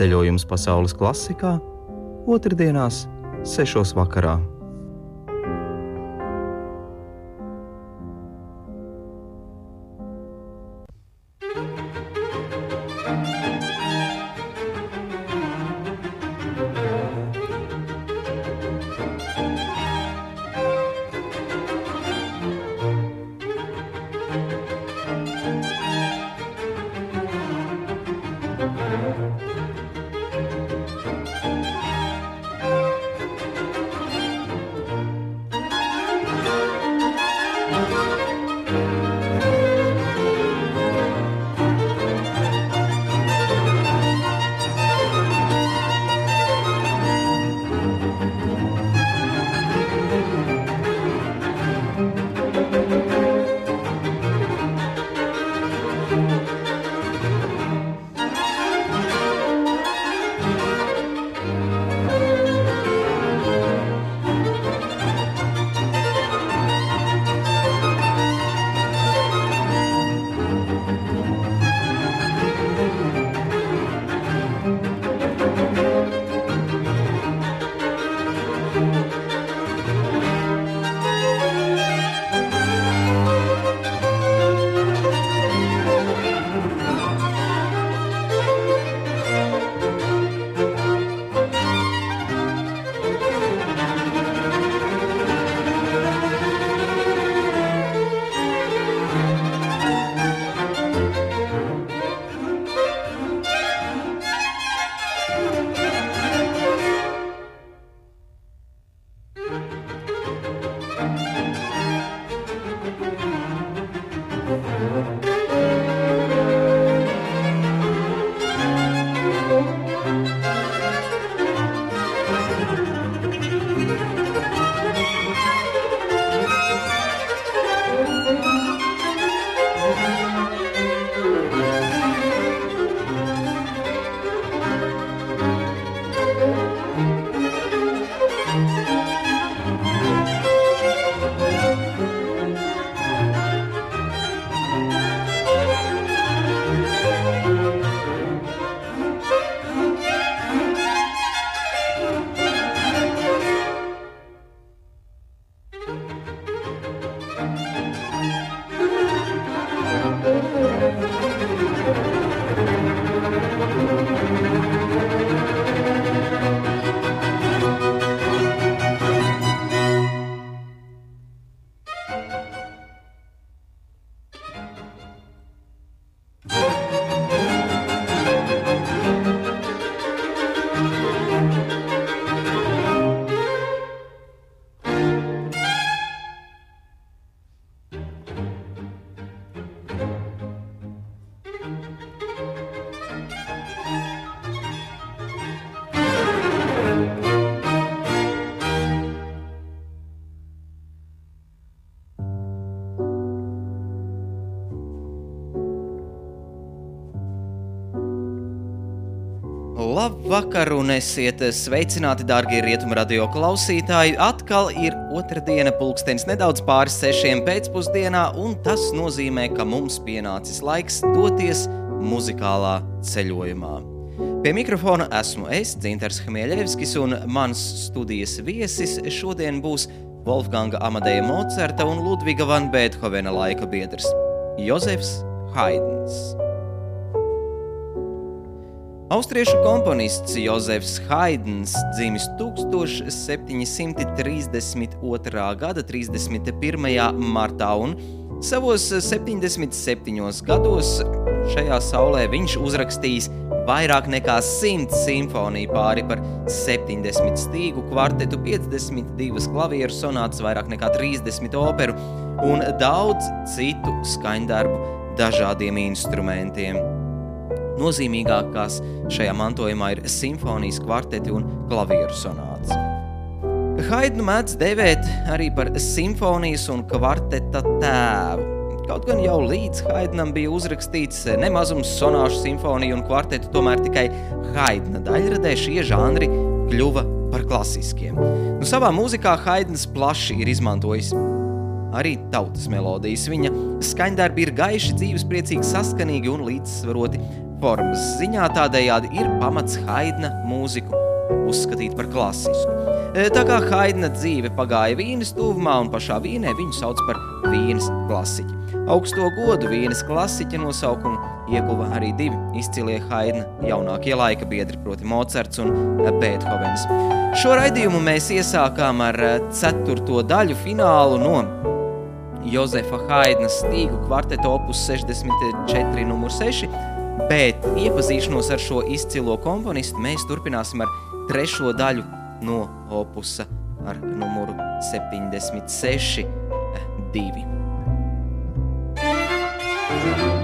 Ceļojums pasaules klasikā otrdienās, sešos vakarā. Labvakar un esiet sveicināti, darbie rietumu radio klausītāji. Atkal ir otrdiena, pulkstenis nedaudz pāri sešiem pēcpusdienā, un tas nozīmē, ka mums pienācis laiks doties muzikālā ceļojumā. Pie mikrofona esmu es, Dzintars Hmieļevskis, un mans studijas viesis šodien būs Wolfganga Amadeja Mocerta un Ludviga van Beethovena laika biedrs Jozefs Haidns. Austriešu komponists Jozefs Haidns dzimis 1732. gada 31. martā un savos 77 gados šajā saulē viņš uzrakstījis vairāk nekā 100 simfoniju pāri par 70 stīgu kvartetu, 52 klavieru sonātas, vairāk nekā 30 operu un daudz citu skaņdarbu dažādiem instrumentiem. Nozīmīgākās šajā mantojumā ir simfonijas kvarteti un klavieru sonāts. Haidnu mēdz devēt arī par simfonijas un kvarteta tēvu. Kaut gan jau līdz Haidnam bija uzrakstīts nemazums sonāšu simfoniju un kvartetu, tomēr tikai Haidna daļradē šie žanri kļuva par klasiskiem. Nu, savā mūzikā Haidns plaši ir izmantojis arī tautas melodijas. Viņa skaņdarbi ir gaiši, dzīvespriecīgi, saskanīgi un līdzsvaroti formas ziņā tādējādi ir pamats Haidna mūziku uzskatīt par klasisku. E, tā kā Haidna dzīve pagāja Vīnes tuvumā un pašā Vīnē viņu sauc par Vīnes klasiķi. Augsto godu Vīnes klasiķa nosaukumu ieguva arī divi izcilie Haidna jaunākie laika biedri, proti Mocards un Beethovens. Šo raidījumu mēs iesākām ar ceturto daļu finālu no Jozefa Haidna stīgu kvarteta opus 64 numur 6, bet iepazīšanos ar šo izcilo komponistu mēs turpināsim ar trešo daļu no opusa ar numuru 76 2.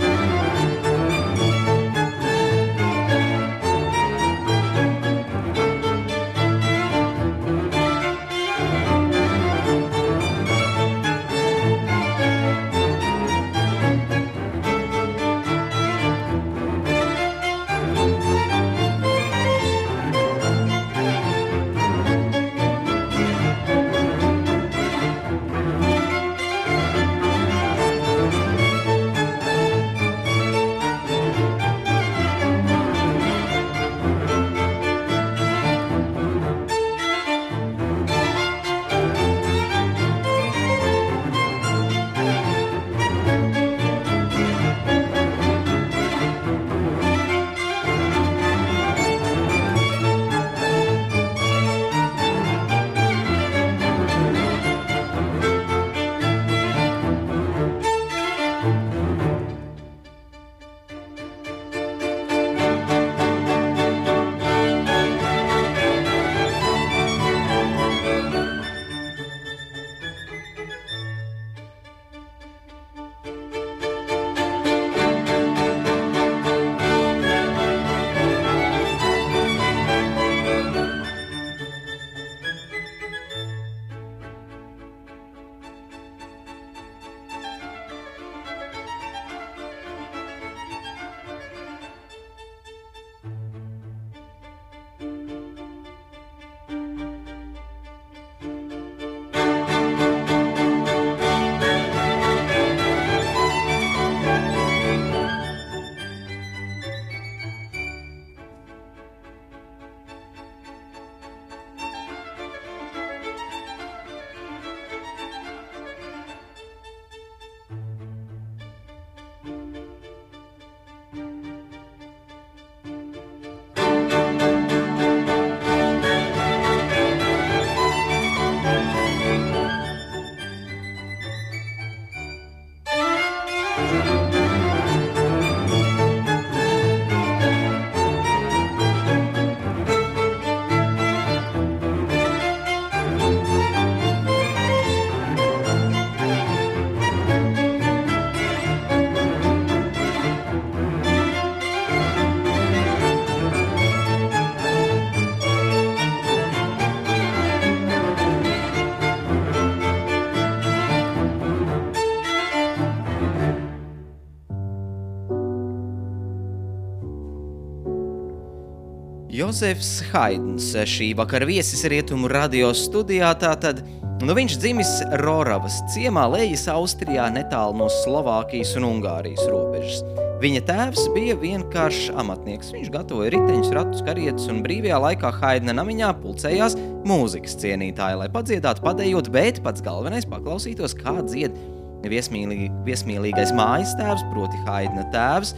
Jozefs Haidns, šī vakara viesis rietumu radio studijā, tātad nu, viņš dzimis Roravas ciemā Lejas Austrijā netālu no Slovākijas un Ungārijas robežas. Viņa tēvs bija vienkāršs amatnieks. Viņš gatavoja riteņus, ratus, karietus un brīvajā laikā Haidna namiņā pulcējās mūzikas cienītāji, lai padziedātu, padējot, bet pats galvenais paklausītos, kā dzied viesmīlī, viesmīlīgais mājas tēvs, proti Haidna tēvs,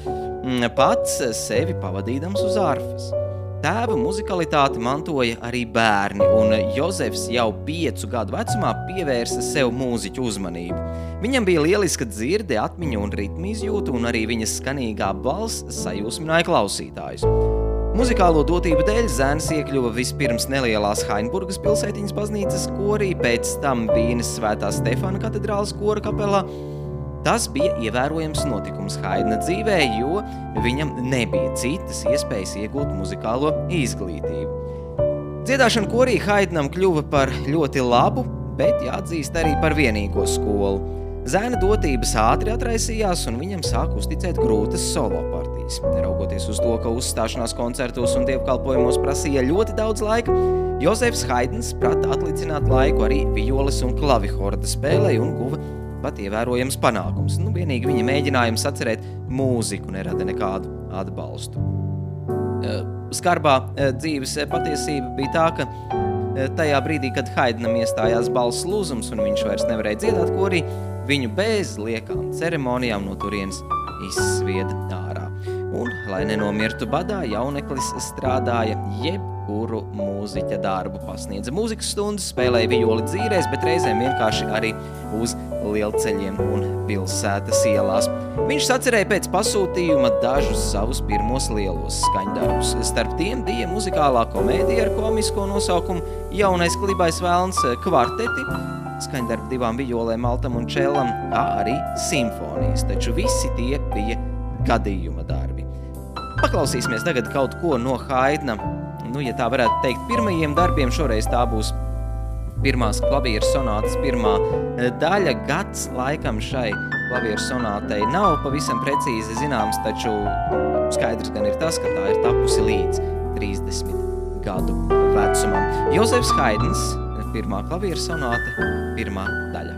pats sevi pavadīdams uz ārfas. Tēva muzikalitāti mantoja arī bērni, un Jozefs jau piecu gadu vecumā pievērsa sev mūziķu uzmanību. Viņam bija lieliska dzirde, atmiņa un ritma izjūta, un arī viņa skanīgā balss sajūsmināja klausītājus. Muzikālo dotību dēļ zēns iekļuva vispirms nelielās Hainburgas pilsētiņas baznīcas korī, pēc tam Vīnes Svētā Stefana katedrālas kora kapelā Tas bija ievērojams notikums Haidna dzīvē, jo viņam nebija citas iespējas iegūt muzikālo izglītību. Dziedāšana korī Haidnam kļuva par ļoti labu, bet jāatzīst arī par vienīgo skolu. Zēna dotības ātri atraisījās, un viņam sāk uzticēt grūtas solo partijas. Neraugoties uz to, ka uzstāšanās koncertos un dievkalpojumos prasīja ļoti daudz laika, Jozefs Haidns prata atlicināt laiku arī violas un klavihorda spēlē un guva pat ievērojams panākums. Nu, vienīgi viņa mēģinājums atcerēt mūziku nerada nekādu atbalstu. Eh, skarbā eh, dzīves patiesība bija tā, ka tajā brīdī, kad Haidnam iestājās balss lūzums un viņš vairs nevarēja dziedāt korī, viņu bez liekām ceremonijām no turienes izsvieda ārā. Un, lai nenomirtu badā, jauneklis strādāja jebkuru mūziķa darbu. Pasniedza mūzikas stundas, spēlēja violi dzīrēs, bet reizēm vienkārši arī uz lielceļiem un pilsētas ielās. Viņš sacerēja pēc pasūtījuma dažus savus pirmos lielos skaņdarbus. Starp tiem bija muzikālā komēdija ar komisko nosaukumu Jaunais klibais vēlns kvarteti, skaņdarbi divām violēm, altam un čēlam, kā arī simfonijas, taču visi tie bija gadījuma darbi. Paklausīsimies tagad kaut ko no Haidna. Nu, ja tā varētu teikt, pirmajiem darbiem šoreiz tā būs pirmās klavieru sonātas pirmā e, daļa. Gads laikam šai klavieru sonātei nav pavisam precīzi zināms, taču skaidrs gan ir tas, ka tā ir tapusi līdz 30 gadu vecumam. Jozefs Haidns, pirmā klavieru sonāte, pirmā daļa. –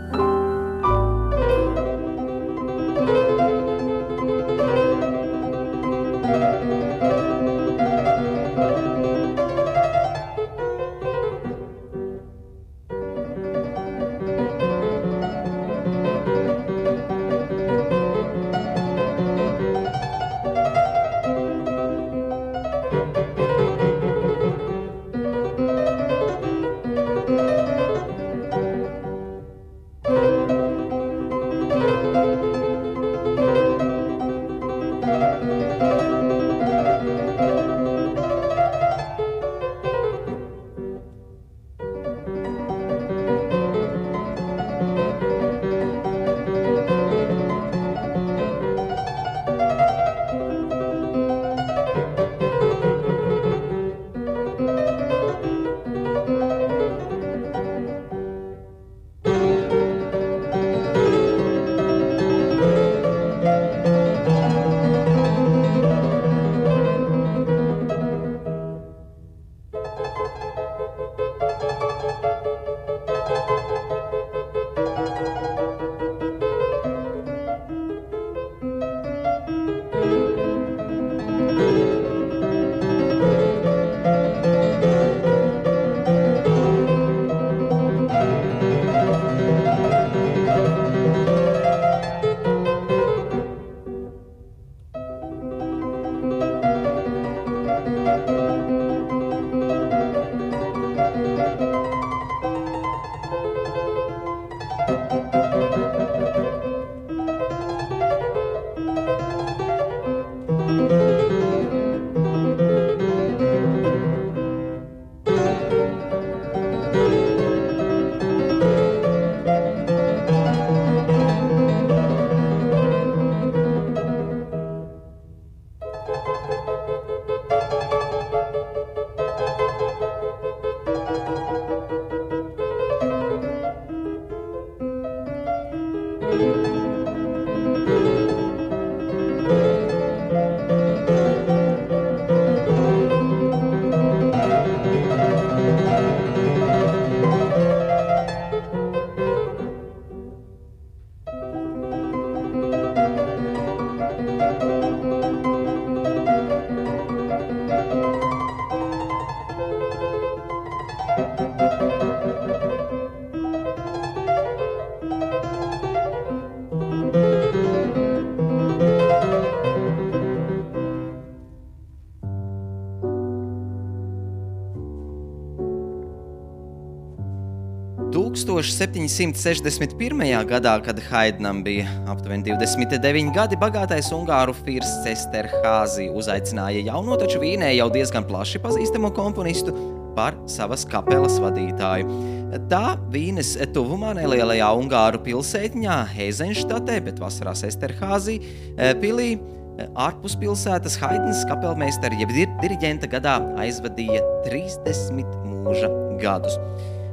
1761. gadā, kad Haidnam bija aptuveni 29 gadi, bagātais ungāru firsts Esterhāzi uzaicināja jauno, taču Vīnē jau diezgan plaši pazīstamo komponistu par savas kapelas vadītāju. Tā Vīnes tuvumā nelielajā Ungāru pilsētņā Heizenštatē, bet vasarās Esterhāzī eh, pilī eh, ārpus pilsētas Haidnas kapelmeistara jeb diriģenta gadā aizvadīja 30 mūža gadus.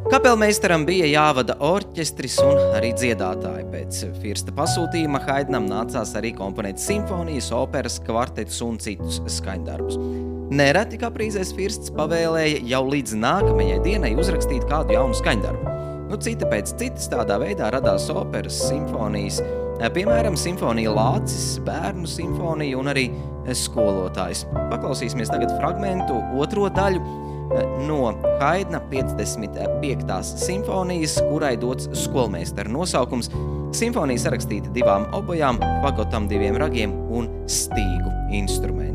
Kapelmeistaram bija jāvada orķestris un arī dziedātāji. Pēc firsta pasūtījuma Haidnam nācās arī komponēt simfonijas, operas, kvartetus un citus skaņdarbus. Nereti kaprīzēs firsts pavēlēja jau līdz nākamajai dienai uzrakstīt kādu jaunu skaņdarbu. Nu, cita pēc citas tādā veidā radās operas, simfonijas, piemēram, simfonija Lācis, bērnu simfonija un arī skolotājs. Paklausīsimies tagad fragmentu, otro daļu no Haidna 55. simfonijas, kurai dots skolmeistara nosaukums. Simfonija sarakstīta divām obojām, fagotam, diviem ragiem un stīgu instrumentiem.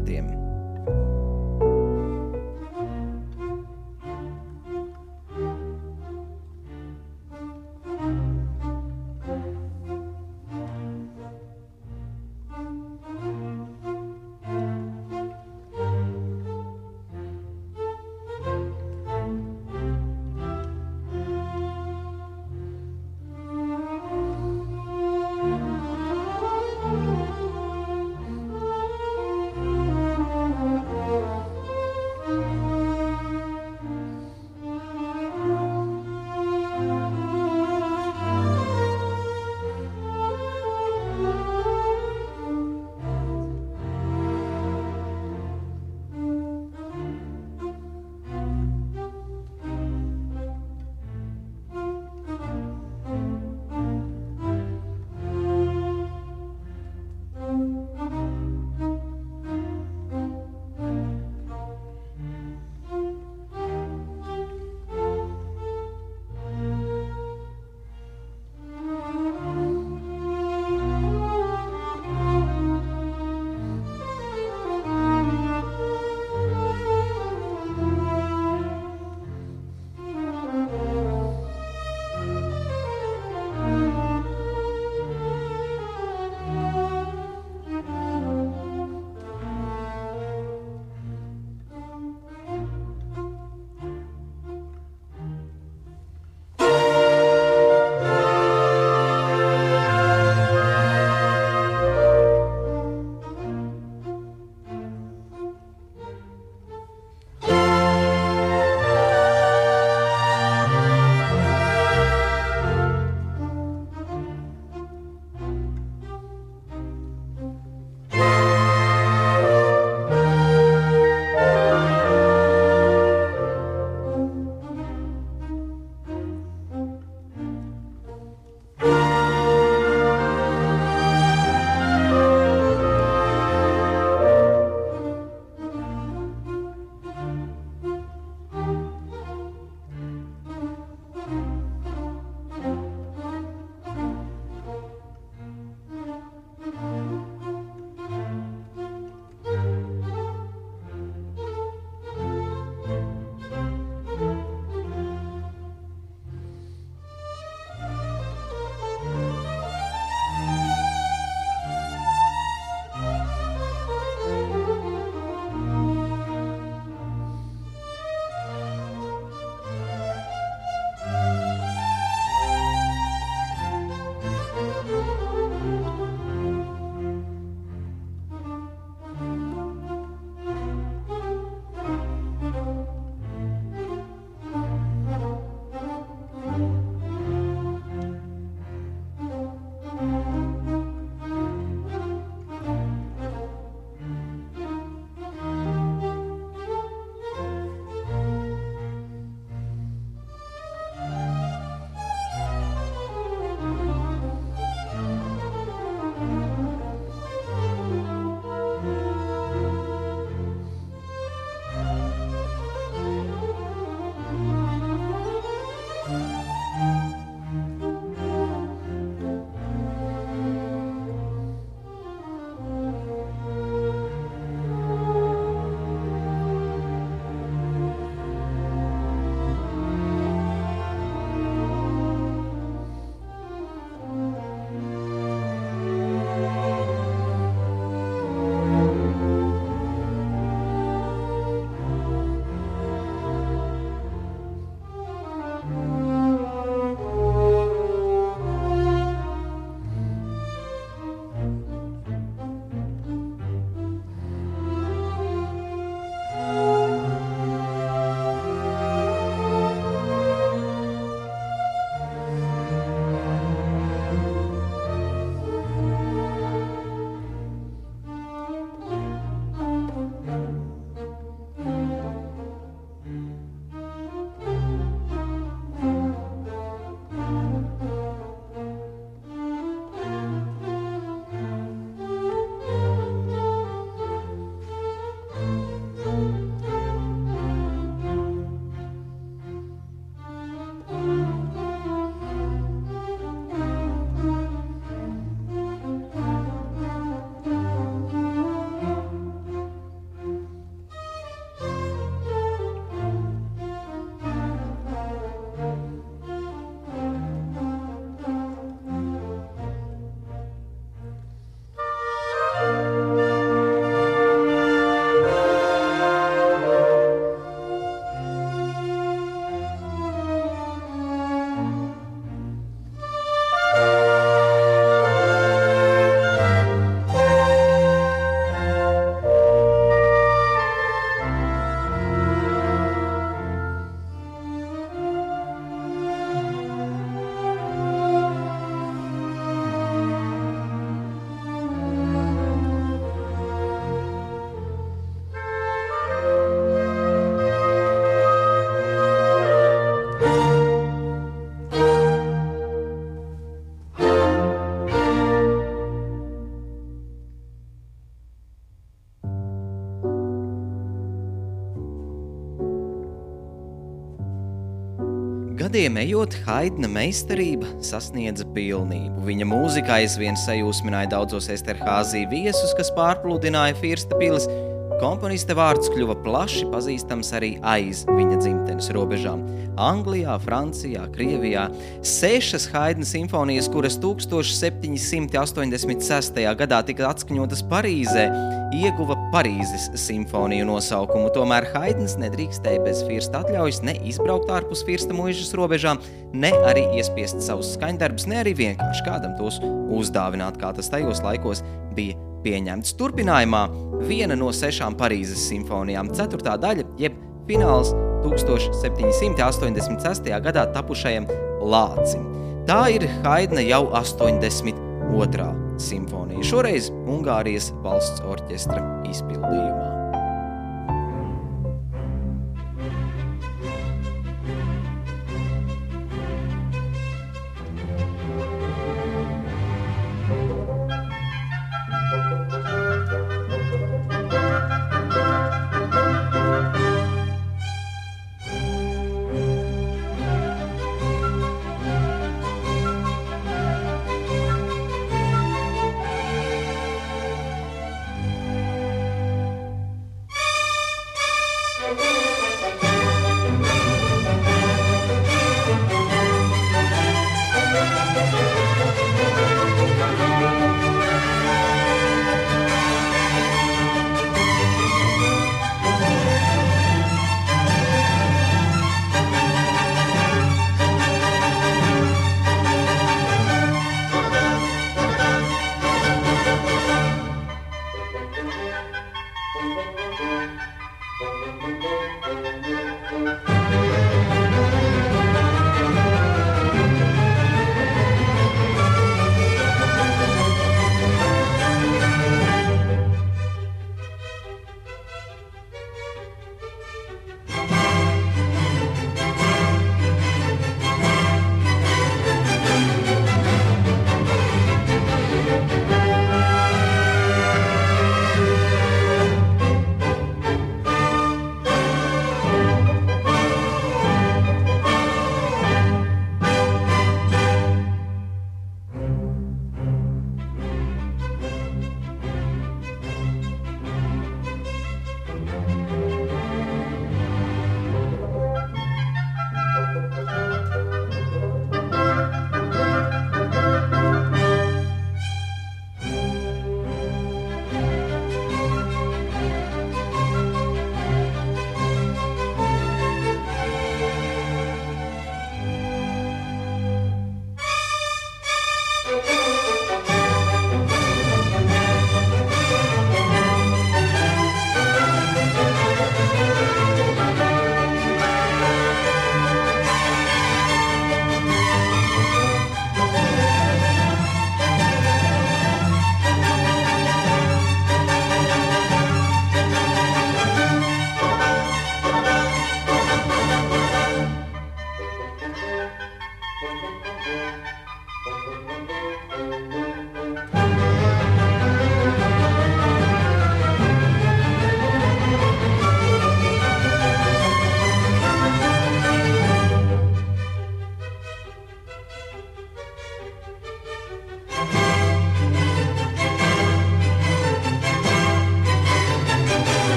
Gadiem ejot, Haidna meistarība sasniedza pilnību. Viņa mūzika aizvien sajūsmināja daudzos Esterhāzī viesus, kas pārpludināja Firsta pilis, Komponista vārds kļuva plaši pazīstams arī aiz viņa dzimtenes robežām. Anglijā, Francijā, Krievijā sešas Haidna simfonijas, kuras 1786. gadā tika atskaņotas Parīzē, ieguva Parīzes simfoniju nosaukumu. Tomēr Haidns nedrīkstēja bez firsta atļaujas ne izbraukt ārpus firsta mūžas robežām, ne arī iespiest savus skaņdarbus, ne arī vienkārši kādam tos uzdāvināt, kā tas tajos laikos bija pieņemts. Turpinājumā viena no sešām Parīzes simfonijām, ceturtā daļa, jeb fināls 1786. gadā tapušajam Lācim. Tā ir Haidna jau 82. Simfonija, šoreiz Ungārijas valsts orķestra izpildījumā.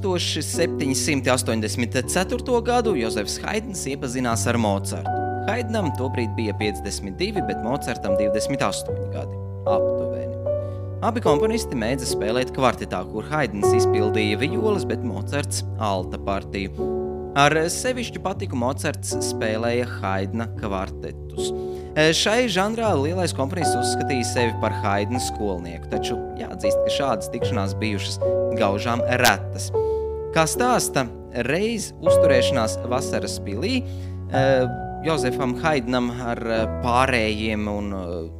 1784. gadu Jozefs Haidns iepazinās ar Mocartu. Haidnam tobrīd bija 52, bet Mocartam 28 gadi. Aptuveni. Abi komponisti mēdza spēlēt kvartetā, kur Haidns izpildīja violas, bet Mocarts alta partiju. Ar sevišķu patiku Mocarts spēlēja Haidna kvartetus. Šai žanrā lielais komponists uzskatīja sevi par Haidna skolnieku, taču jāatzīst, ka šādas tikšanās bijušas gaužām retas. Kā stāsta reiz uzturēšanās vasaras pilī, Jozefam Haidnam ar pārējiem un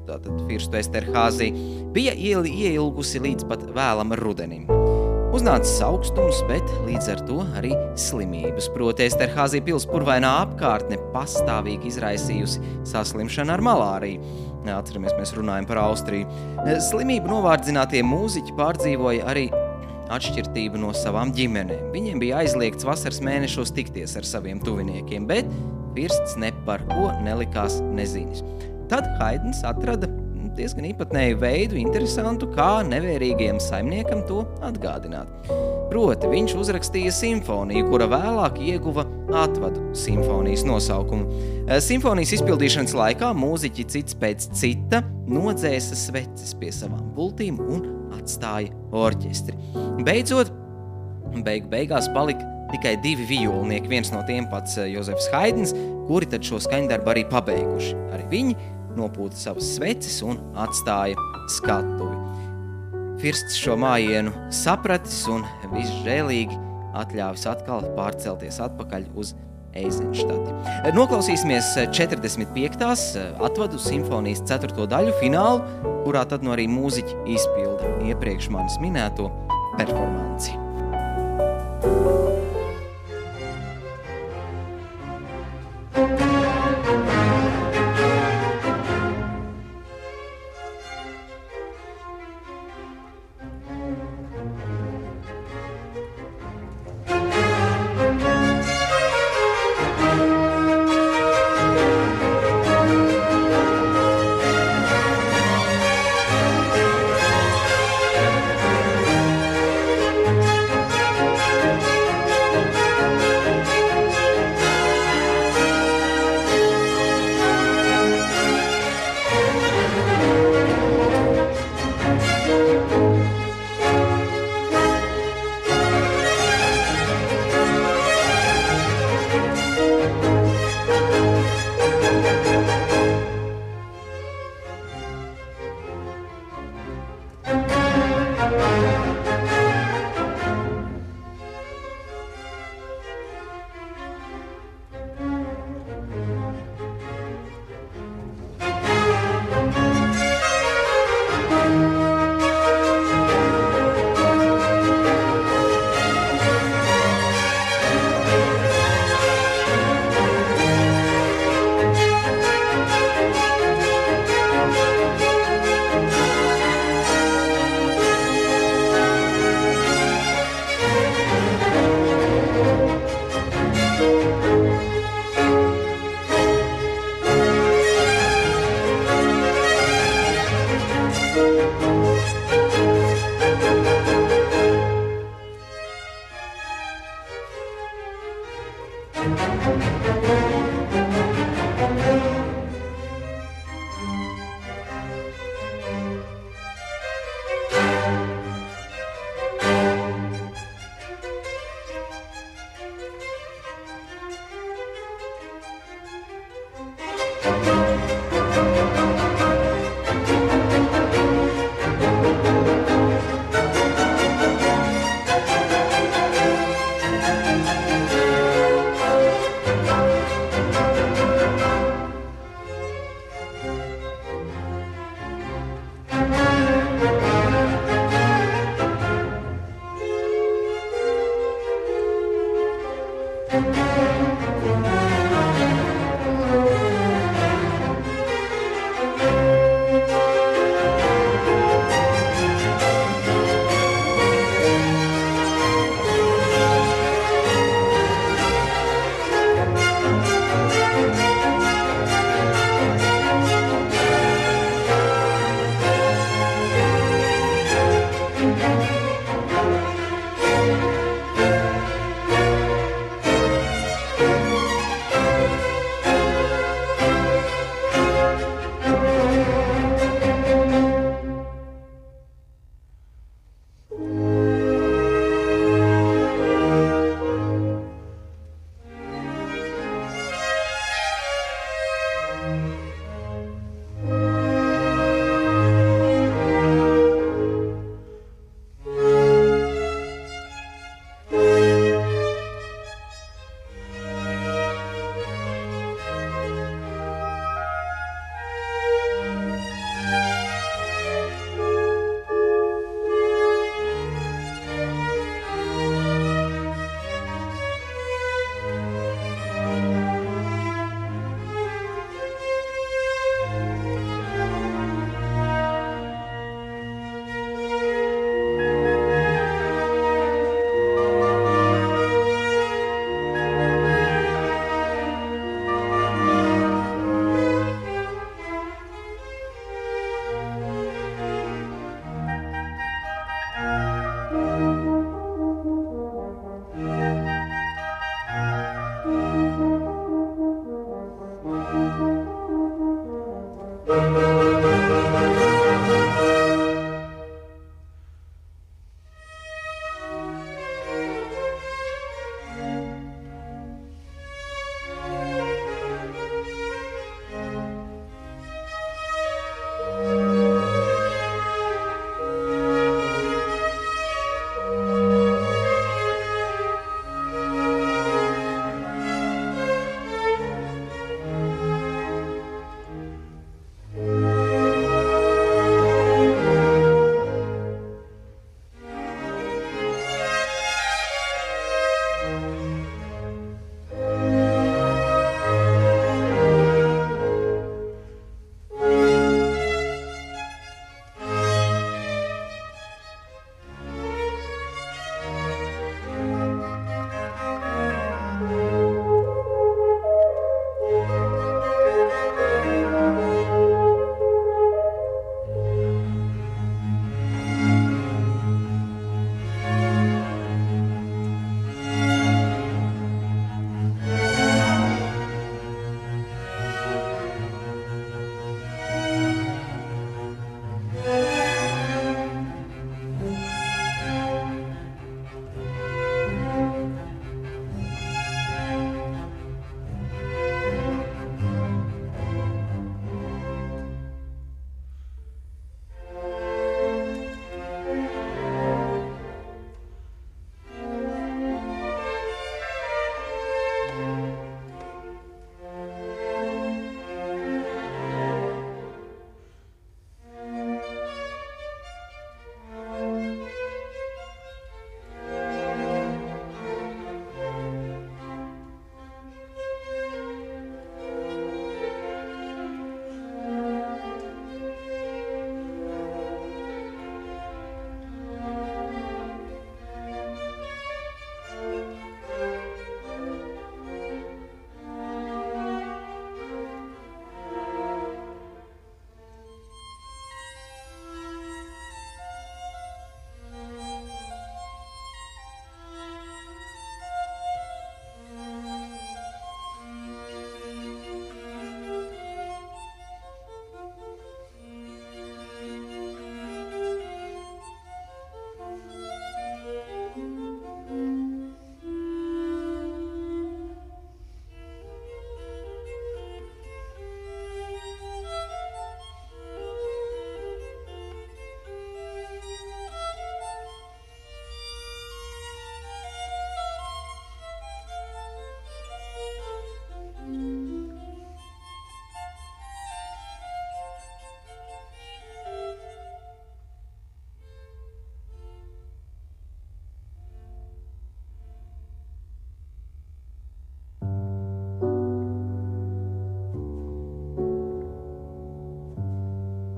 tātad Firstu Esterhāzi bija ieilgusi līdz pat vēlam rudenim. Uznācis augstums, bet līdz ar to arī slimības. Proti, Esterhāzija pilspurvainā apkārtne pastāvīgi izraisījusi saslimšanu ar malāriju. Atceramies, mēs runājam par Austriju. Slimību novārdzinātie mūziķi pārdzīvoja arī atšķirtību no savām ģimenēm. Viņiem bija aizliegts vasaras mēnešos tikties ar saviem tuviniekiem, bet Firsts ne par ko nelikās nezinis. Tad Haidns atrada diezgan īpatnēju veidu, interesantu, kā nevērīgiem saimniekam to atgādināt. Proti, viņš uzrakstīja simfoniju, kura vēlāk ieguva atvadu simfonijas nosaukumu. Eh, simfonijas izpildīšanas laikā mūziķi cits pēc cita nodzēsa sveces pie savām pultīm un atstāja orķestri. Beidzot, beig beigās palika tikai divi violnieki, viens no tiem pats eh, Jozefs Haidns, kuri tad šo skaņdarbu arī pabeiguši. Arī viņi nopūta savas sveces un atstāja skatuvi. Firsts šo mājienu sapratis un visžēlīgi atļāvis atkal pārcelties atpakaļ uz Eizenštati. Noklausīsimies 45. atvadu simfonijas 4. daļu finālu, kurā tad no arī mūziķi izpilda iepriekš manis minēto performanci.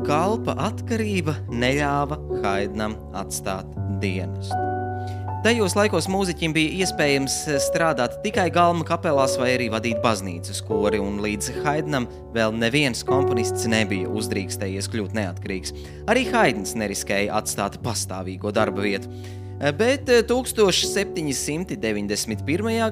Kalpa atkarība neļāva Haidnam atstāt dienestu. Tajos laikos mūziķim bija iespējams strādāt tikai galma kapelās vai arī vadīt baznīcas kori, un līdz Haidnam vēl neviens komponists nebija uzdrīkstējies kļūt neatkarīgs. Arī Haidns neriskēja atstāt pastāvīgo darba vietu. Bet 1791.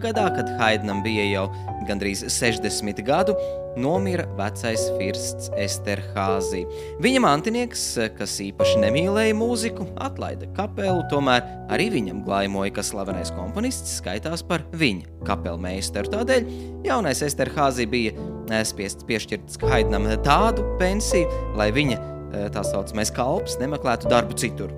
gadā, kad Haidnam bija jau gandrīz 60 gadu, nomira vecais firsts Esterhāzī. Viņa mantinieks, kas īpaši nemīlēja mūziku, atlaida kapelu, tomēr arī viņam glaimoja, ka slavenais komponists skaitās par viņa kapelmeistaru. Tādēļ jaunais Esterhāzī bija spiests piešķirt Haidnam tādu pensiju, lai viņa Eh, tā saucamais kalps nemeklētu darbu citur.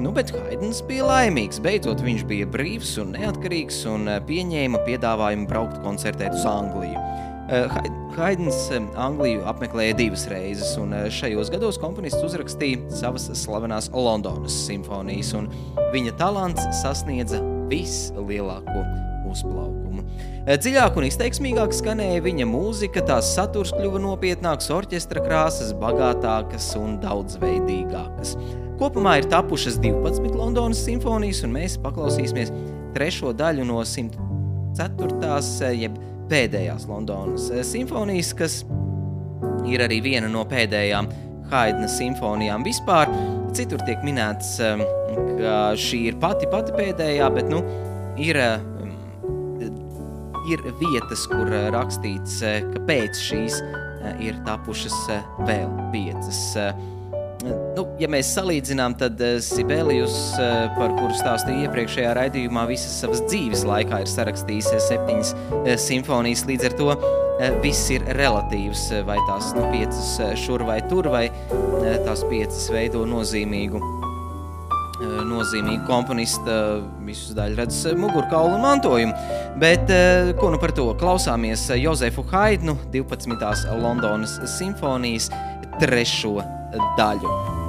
Nu, bet Haidens bija laimīgs. Beidzot, viņš bija brīvs un neatkarīgs un eh, pieņēma piedāvājumu braukt koncertēt uz Angliju. Eh, Haidens Angliju apmeklēja divas reizes, un šajos gados komponists uzrakstīja savas slavenās Londonas simfonijas, un viņa talants sasniedza vislielāko uzplaukumu. Eh, dziļāk un izteiksmīgāk skanēja viņa mūzika, tās saturs kļuva nopietnāks, orķestra krāsas bagātākas un daudzveidīgākas. Kopumā ir tapušas 12 Londonas simfonijas, un mēs paklausīsimies trešo daļu no 104. Eh, jeb pēdējās Londonas eh, simfonijas, kas ir arī viena no pēdējām Haidna simfonijām vispār. Citur tiek minēts, ka šī ir pati pati pēdējā, bet nu, ir ir vietas, kur eh, rakstīts, eh, ka pēc šīs eh, ir tapušas vēl piecas. Nu, ja mēs salīdzinām, tad Sibelijus, par kuru stāstīju iepriekšējā raidījumā, visas savas dzīves laikā ir sarakstījis septiņas simfonijas. Līdz ar to viss ir relatīvs, vai tās nu, piecas šur vai tur, vai tās piecas veido nozīmīgu Eh, nozīmīga komponista visu daļu redz mugurkaulu mantojumu. Bet eh, ko nu par to? Klausāmies Jozefu Haidnu 12. Londonas simfonijas trešo daļu.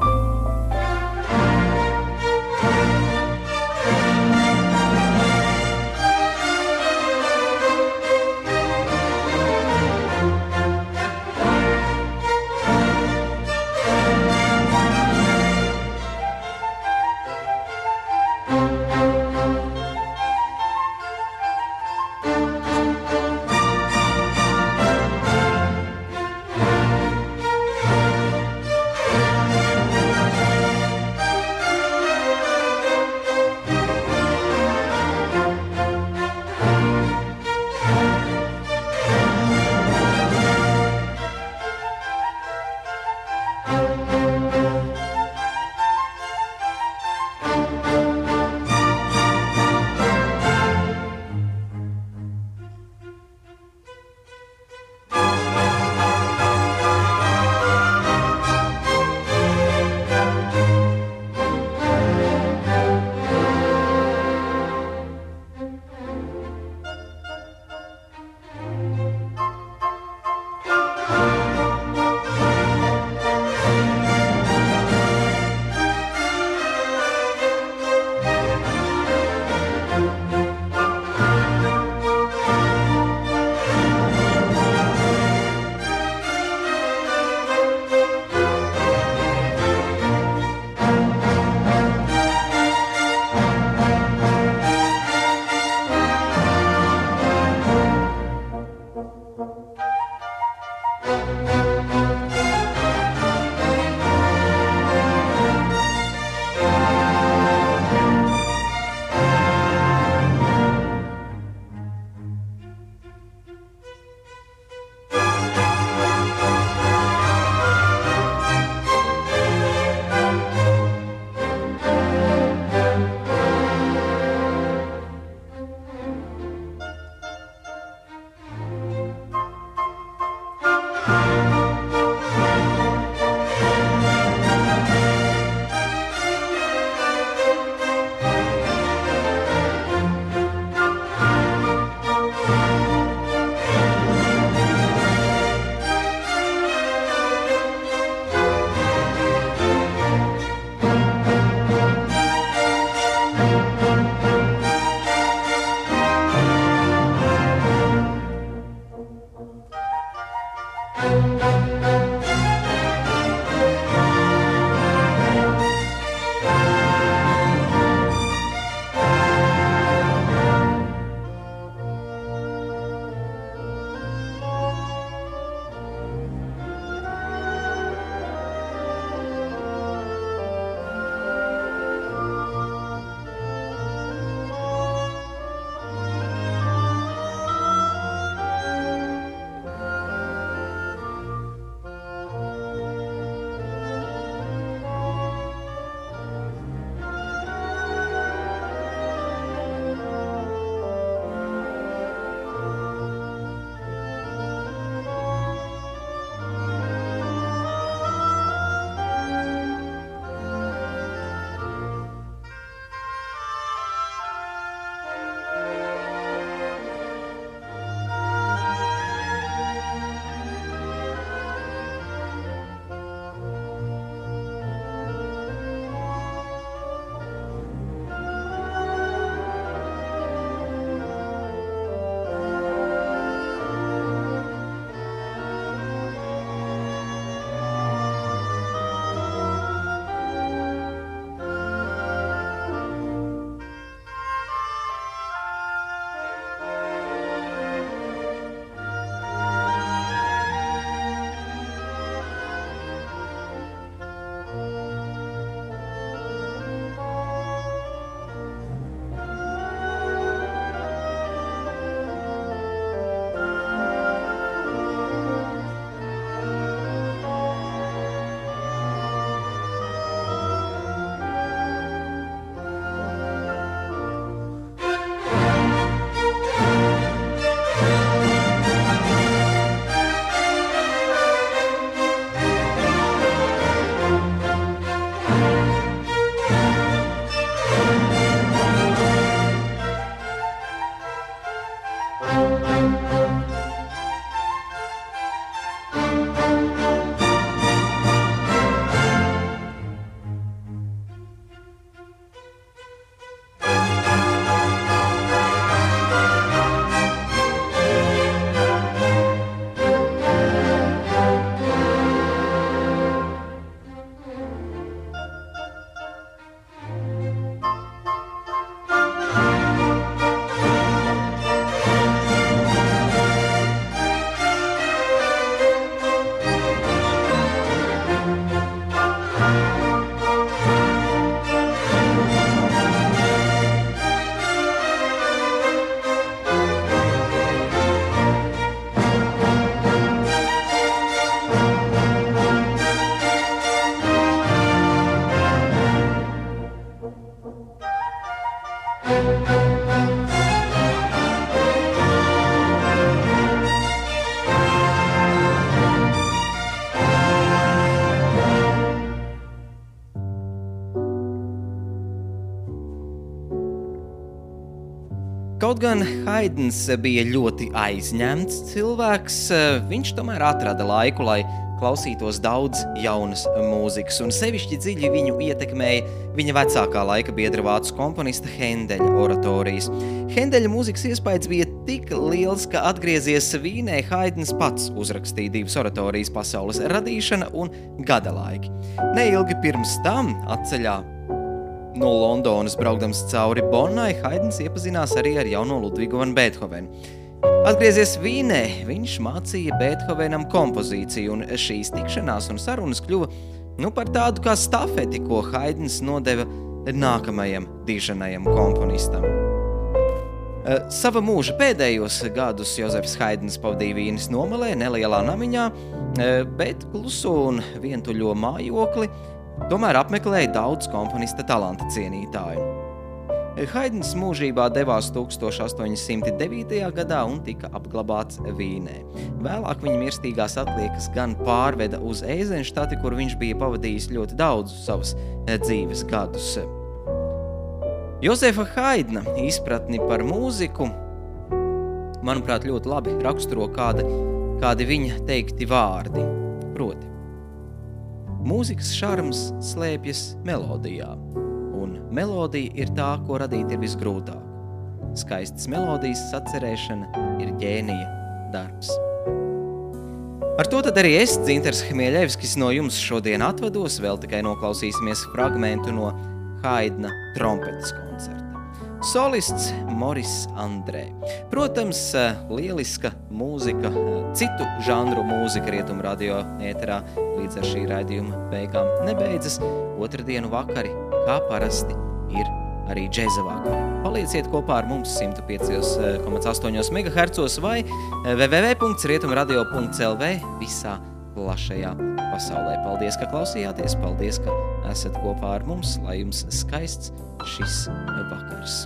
Kaut gan Haidens bija ļoti aizņemts cilvēks, viņš tomēr atrada laiku, lai klausītos daudz jaunas mūzikas, un sevišķi dziļi viņu ietekmēja viņa vecākā laika biedra vācu komponista Hendeļa oratorijas. Hendeļa mūzikas iespējas bija tik liels, ka atgriezies Vīnē Haidens pats uzrakstīja divas oratorijas pasaules radīšana un gada laiki. Neilgi pirms tam atceļā No Londonas braukdams cauri Bonnai, Haidens iepazinās arī ar jauno Ludvigu van Beethovenu. Atgriezies Vīnē, viņš mācīja Beethovenam kompozīciju, un šīs tikšanās un sarunas kļuva nu, par tādu kā stafeti, ko Haidens nodeva nākamajam diženajam komponistam. Eh, sava mūža pēdējos gadus Jozefs Haidens pavadīja Vīnes nomalē, nelielā namiņā, eh, bet klusu un vientuļo mājokli Tomēr apmeklēja daudz komponista talanta cienītāju. Haidens mūžībā devās 1809. gadā un tika apglabāts Vīnē. Vēlāk viņa mirstīgās atliekas gan pārveda uz Eizenštati, kur viņš bija pavadījis ļoti daudzus savus eh, dzīves gadus. Josefa Haidna izpratni par mūziku, manuprāt, ļoti labi raksturo kādi, kādi viņa teikti vārdi. Proti, Mūzikas šarms slēpjas melodijā, un melodija ir tā, ko radīt ir visgrūtāk. Skaistas melodijas sacerēšana ir ģēnija darbs. Ar to arī es, Dzinters Hmieļevskis, no jums šodien atvados, vēl tikai noklausīsimies fragmentu no Haidna trompetes koncerta. Solists Moris Andrē. Protams, eh, lieliska mūzika, eh, citu žanru mūzika rietumu radio ēterā līdz ar šī raidījuma beigām nebeidzas. Otrdienu vakari, kā parasti, ir arī džēza vakari. Palieciet kopā ar mums 105,8 MHz vai www.rietumradio.lv visā plašajā pasaulē. Paldies, ka klausījāties, paldies, ka esat kopā ar mums, lai jums skaists šis vakars.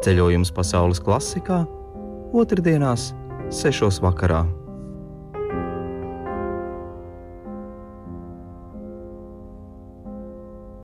Ceļojums pasaules klasikā otrdienās, sešos vakarā.